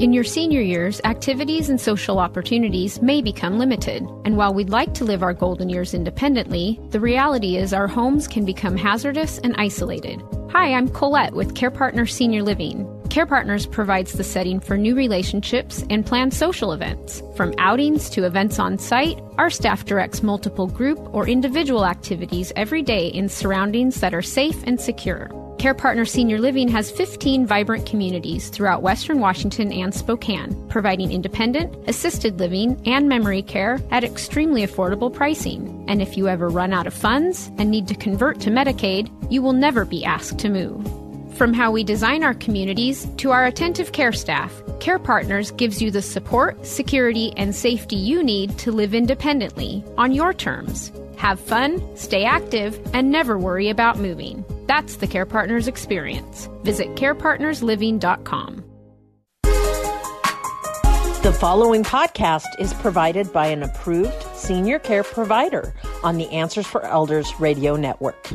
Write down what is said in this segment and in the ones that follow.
In your senior years, activities and social opportunities may become limited. And while we'd like to live our golden years independently, the reality is our homes can become hazardous and isolated. Hi, I'm Colette with Care Partners Senior Living. Care Partners provides the setting for new relationships and planned social events. From outings to events on site, our staff directs multiple group or individual activities every day in surroundings that are safe and secure. Care Partner Senior Living has 15 vibrant communities throughout Western Washington and Spokane, providing independent, assisted living, and memory care at extremely affordable pricing. And if you ever run out of funds and need to convert to Medicaid, you will never be asked to move. From how we design our communities to our attentive care staff, Care Partners gives you the support, security, and safety you need to live independently on your terms. Have fun, stay active, and never worry about moving. That's the Care Partners experience. Visit carepartnersliving.com. The following podcast is provided by an approved senior care provider on the Answers for Elders radio network.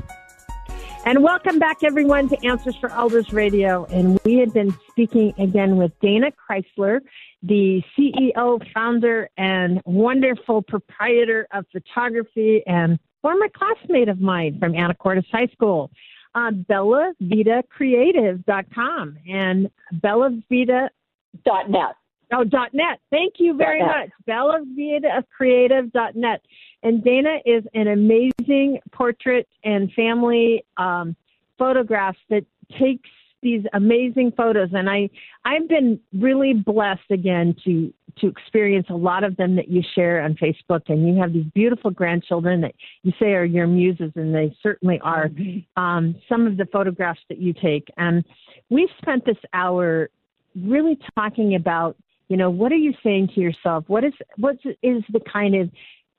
And welcome back, everyone, to Answers for Elders Radio. And we had been speaking again with Dana Chrysler, the CEO, founder, and wonderful proprietor of photography and former classmate of mine from Anacortes High School uh, BellaVitaCreative.com and BellaVita.net. Oh, dot .net. Thank you very much. BellaVitaCreative.net. And Dana is an amazing portrait and family um, photographs that takes these amazing photos. And I I've been really blessed again to to experience a lot of them that you share on Facebook. And you have these beautiful grandchildren that you say are your muses and they certainly are mm-hmm. um, some of the photographs that you take. And we've spent this hour really talking about you know what are you saying to yourself? What is what is the kind of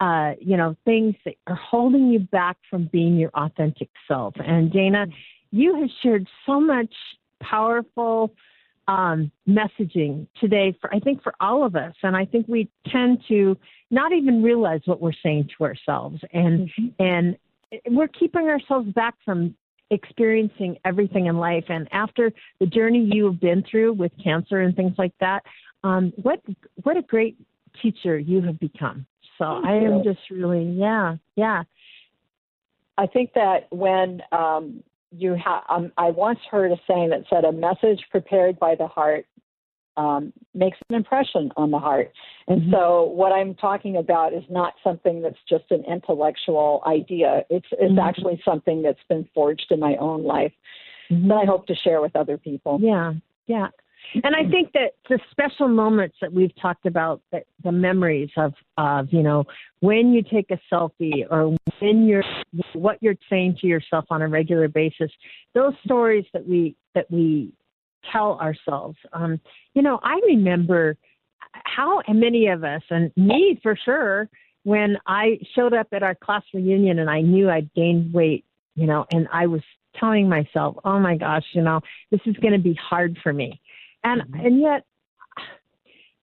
uh, you know things that are holding you back from being your authentic self and Dana you have shared so much powerful um, messaging today for I think for all of us, and I think we tend to not even realize what we're saying to ourselves, and mm-hmm. and we're keeping ourselves back from experiencing everything in life. And after the journey you have been through with cancer and things like that, um, what what a great teacher you have become. So Thank I am just really yeah yeah. I think that when um, you have um, i once heard a saying that said a message prepared by the heart um, makes an impression on the heart and mm-hmm. so what i'm talking about is not something that's just an intellectual idea it's it's mm-hmm. actually something that's been forged in my own life mm-hmm. that i hope to share with other people yeah yeah and I think that the special moments that we've talked about, that the memories of, of you know, when you take a selfie or when you're what you're saying to yourself on a regular basis, those stories that we that we tell ourselves. Um, you know, I remember how many of us, and me for sure, when I showed up at our class reunion and I knew I'd gained weight, you know, and I was telling myself, oh my gosh, you know, this is going to be hard for me and mm-hmm. and yet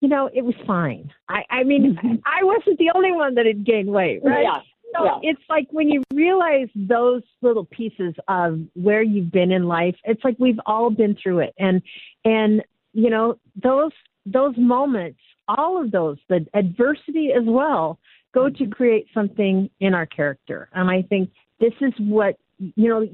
you know it was fine i i mean mm-hmm. i wasn't the only one that had gained weight right yeah so yeah. it's like when you realize those little pieces of where you've been in life it's like we've all been through it and and you know those those moments all of those the adversity as well go to mm-hmm. create something in our character and i think this is what you know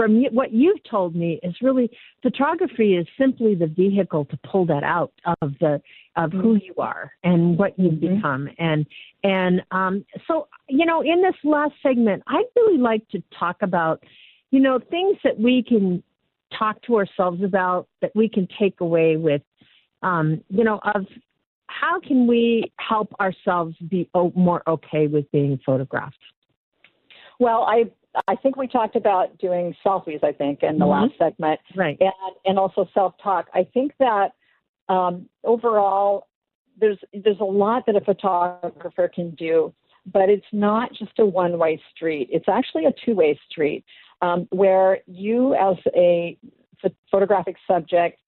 from what you've told me is really photography is simply the vehicle to pull that out of the of who you are and what you've mm-hmm. become. And and um, so you know in this last segment i'd really like to talk about you know things that we can talk to ourselves about that we can take away with um, you know of how can we help ourselves be more okay with being photographed? Well, I I think we talked about doing selfies, I think, in the mm-hmm. last segment. Right. And, and also self talk. I think that um, overall, there's, there's a lot that a photographer can do, but it's not just a one way street. It's actually a two way street um, where you, as a photographic subject,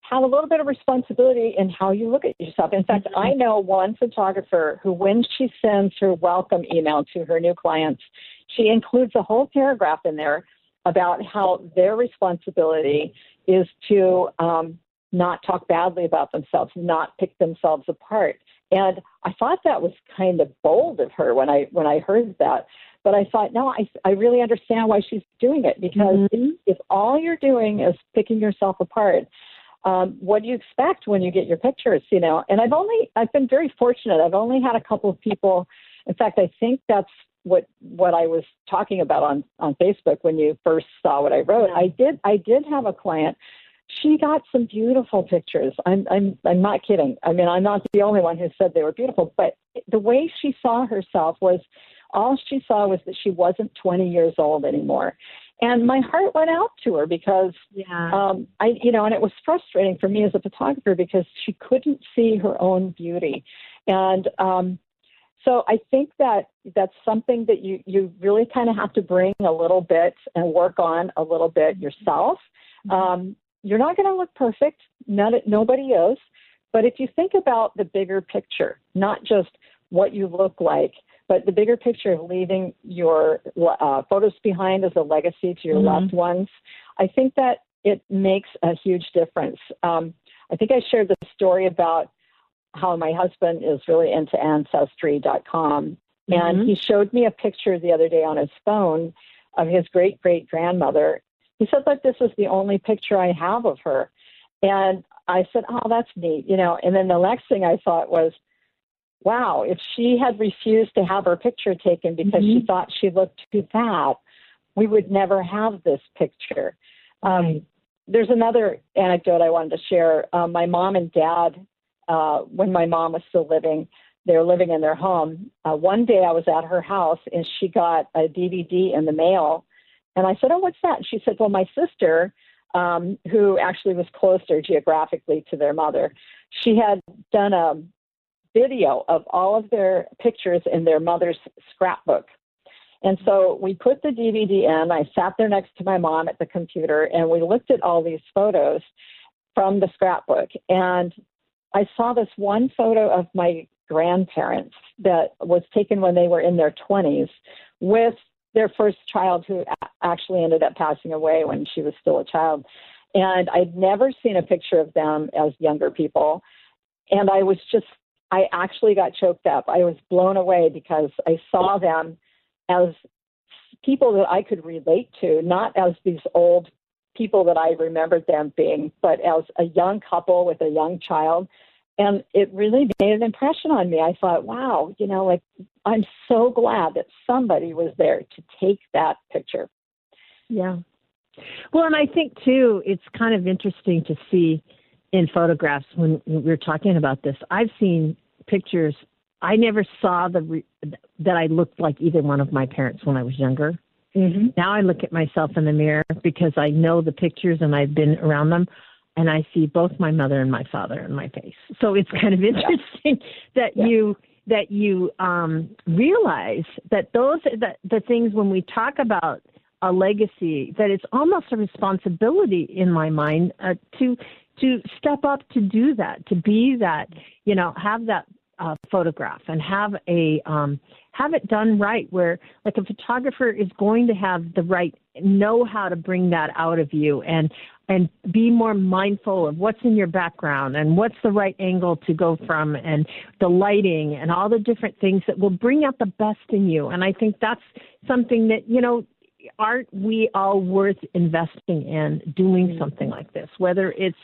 have a little bit of responsibility in how you look at yourself. In fact, I mm-hmm. know one photographer who, when she sends her welcome email to her new clients, she includes a whole paragraph in there about how their responsibility is to um, not talk badly about themselves, not pick themselves apart. And I thought that was kind of bold of her when I when I heard that. But I thought, no, I I really understand why she's doing it because mm-hmm. if, if all you're doing is picking yourself apart, um, what do you expect when you get your pictures? You know, and I've only I've been very fortunate. I've only had a couple of people. In fact, I think that's what what I was talking about on on Facebook when you first saw what I wrote. I did I did have a client. She got some beautiful pictures. I'm I'm I'm not kidding. I mean, I'm not the only one who said they were beautiful, but the way she saw herself was all she saw was that she wasn't 20 years old anymore. And my heart went out to her because yeah. um I you know, and it was frustrating for me as a photographer because she couldn't see her own beauty. And um so I think that that's something that you, you really kind of have to bring a little bit and work on a little bit yourself. Mm-hmm. Um, you're not going to look perfect. None, nobody is. But if you think about the bigger picture, not just what you look like, but the bigger picture of leaving your uh, photos behind as a legacy to your mm-hmm. loved ones, I think that it makes a huge difference. Um, I think I shared the story about how my husband is really into ancestry.com. Mm-hmm. And he showed me a picture the other day on his phone of his great great grandmother. He said, Look, this is the only picture I have of her. And I said, Oh, that's neat, you know. And then the next thing I thought was, Wow, if she had refused to have her picture taken because mm-hmm. she thought she looked too fat, we would never have this picture. Um, there's another anecdote I wanted to share. Um, my mom and dad uh, when my mom was still living. They were living in their home. Uh, one day I was at her house and she got a DVD in the mail. And I said, Oh, what's that? And she said, Well, my sister, um, who actually was closer geographically to their mother, she had done a video of all of their pictures in their mother's scrapbook. And so we put the DVD in. I sat there next to my mom at the computer and we looked at all these photos from the scrapbook. And I saw this one photo of my grandparents that was taken when they were in their 20s with their first child who actually ended up passing away when she was still a child. And I'd never seen a picture of them as younger people. And I was just, I actually got choked up. I was blown away because I saw them as people that I could relate to, not as these old people that I remembered them being, but as a young couple with a young child. And it really made an impression on me. I thought, wow, you know, like I'm so glad that somebody was there to take that picture. Yeah. Well, and I think too, it's kind of interesting to see in photographs when we were talking about this. I've seen pictures. I never saw the re- that I looked like either one of my parents when I was younger. Mm-hmm. Now I look at myself in the mirror because I know the pictures and I've been around them, and I see both my mother and my father in my face. So it's kind of interesting that yeah. you that you um, realize that those that the things when we talk about a legacy that it's almost a responsibility in my mind uh, to to step up to do that to be that you know have that uh, photograph and have a um, have it done right where like a photographer is going to have the right know how to bring that out of you and and be more mindful of what's in your background and what's the right angle to go from and the lighting and all the different things that will bring out the best in you and i think that's something that you know aren't we all worth investing in doing mm-hmm. something like this whether it's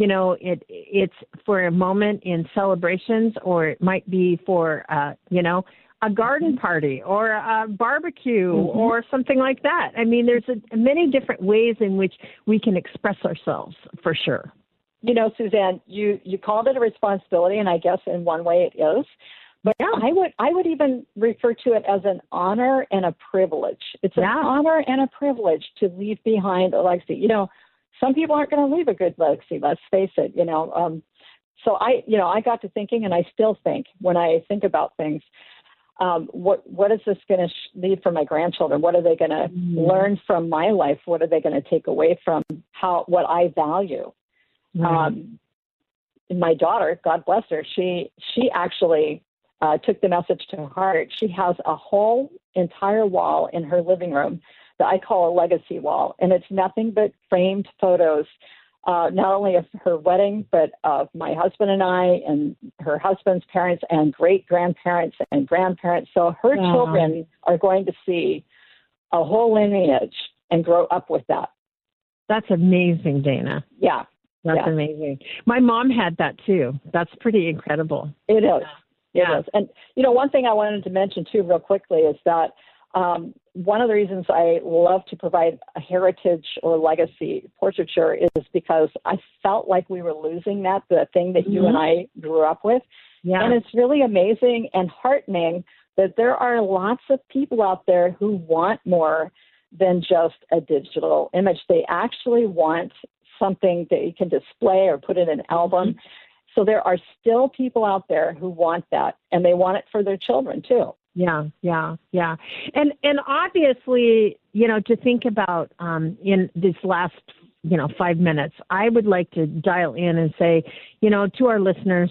you know it it's for a moment in celebrations or it might be for uh you know a garden mm-hmm. party or a barbecue mm-hmm. or something like that i mean there's a, many different ways in which we can express ourselves for sure you know suzanne you you called it a responsibility and i guess in one way it is but yeah. I would I would even refer to it as an honor and a privilege. It's yeah. an honor and a privilege to leave behind a legacy. You know, some people aren't going to leave a good legacy. Let's face it. You know, um, so I you know I got to thinking, and I still think when I think about things. Um, what what is this going to sh- leave for my grandchildren? What are they going to mm. learn from my life? What are they going to take away from how what I value? Mm. Um, my daughter, God bless her, she she actually uh, took the message to heart. She has a whole entire wall in her living room that I call a legacy wall, and it's nothing but framed photos uh, not only of her wedding, but of my husband and I, and her husband's parents, and great grandparents and grandparents. So her wow. children are going to see a whole lineage and grow up with that. That's amazing, Dana. Yeah. That's yeah. amazing. My mom had that too. That's pretty incredible. It is. Yeah. It is. And, you know, one thing I wanted to mention too, real quickly, is that um, one of the reasons I love to provide a heritage or legacy portraiture is because I felt like we were losing that, the thing that mm-hmm. you and I grew up with. Yeah. And it's really amazing and heartening that there are lots of people out there who want more than just a digital image. They actually want something that you can display or put in an album. Mm-hmm. So there are still people out there who want that and they want it for their children too. Yeah, yeah, yeah. And and obviously, you know, to think about um in this last you know, 5 minutes, I would like to dial in and say, you know, to our listeners,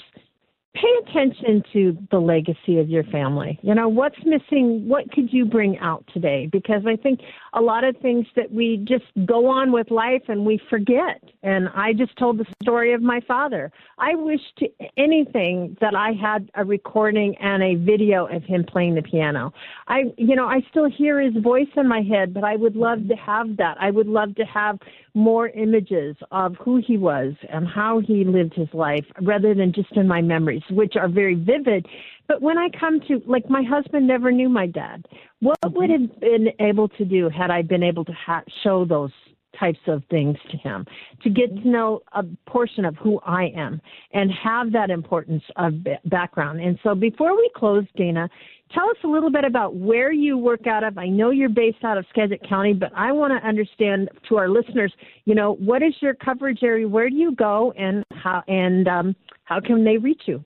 pay attention to the legacy of your family. You know, what's missing? What could you bring out today? Because I think a lot of things that we just go on with life and we forget. And I just told the story of my father. I wish to anything that I had a recording and a video of him playing the piano. I, you know, I still hear his voice in my head, but I would love to have that. I would love to have more images of who he was and how he lived his life rather than just in my memories, which are very vivid. But when I come to, like, my husband never knew my dad. What mm-hmm. would have been able to do had I been able to ha- show those types of things to him to get to know a portion of who I am and have that importance of background. And so before we close, Dana, tell us a little bit about where you work out of. I know you're based out of Skagit County, but I want to understand to our listeners, you know, what is your coverage area? Where do you go and how, and um, how can they reach you?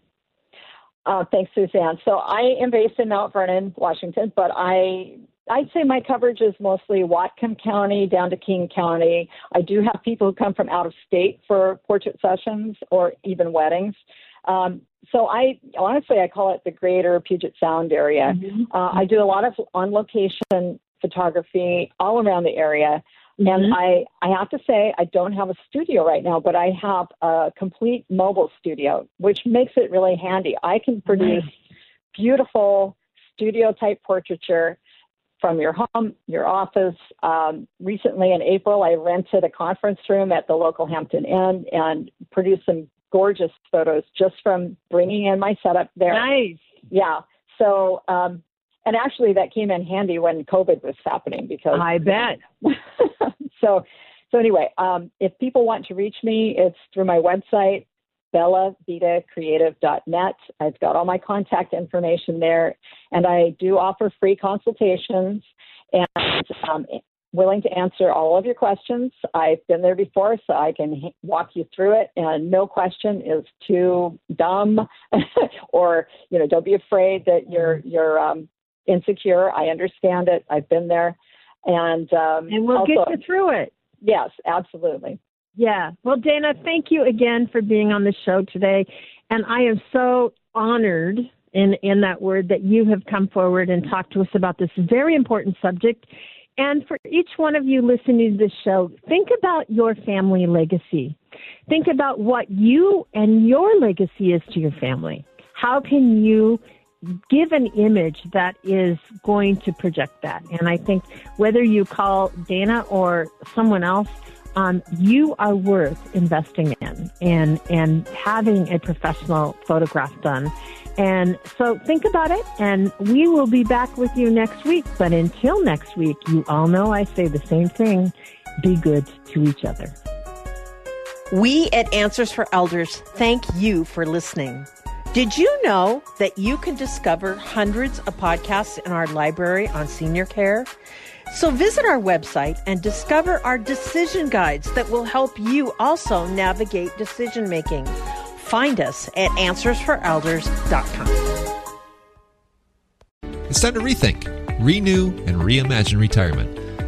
Uh, thanks, Suzanne. So I am based in Mount Vernon, Washington, but I I'd say my coverage is mostly Whatcom County down to King County. I do have people who come from out of state for portrait sessions or even weddings. Um, so I honestly I call it the greater Puget Sound area. Mm-hmm. Uh, I do a lot of on location photography all around the area. Mm-hmm. And I, I have to say, I don't have a studio right now, but I have a complete mobile studio, which makes it really handy. I can produce beautiful studio type portraiture from your home, your office. Um, recently in April, I rented a conference room at the local Hampton Inn and produced some gorgeous photos just from bringing in my setup there. Nice. Yeah. So, um, and actually that came in handy when COVID was happening because I bet. so, so anyway, um, if people want to reach me, it's through my website, bellavitacreative.net. I've got all my contact information there, and I do offer free consultations. And um, willing to answer all of your questions. I've been there before, so I can walk you through it. And no question is too dumb, or you know, don't be afraid that you're you're um, insecure. I understand it. I've been there, and um, and we'll also, get you through it. Yes, absolutely. Yeah. Well, Dana, thank you again for being on the show today, and I am so honored in in that word that you have come forward and talked to us about this very important subject and for each one of you listening to this show, think about your family legacy. Think about what you and your legacy is to your family. How can you give an image that is going to project that? And I think whether you call Dana or someone else, um, you are worth investing in and and having a professional photograph done and so think about it, and we will be back with you next week. But until next week, you all know I say the same thing be good to each other. We at Answers for Elders thank you for listening. Did you know that you can discover hundreds of podcasts in our library on senior care? So visit our website and discover our decision guides that will help you also navigate decision making find us at answersforelders.com. It's time to rethink, renew, and reimagine retirement.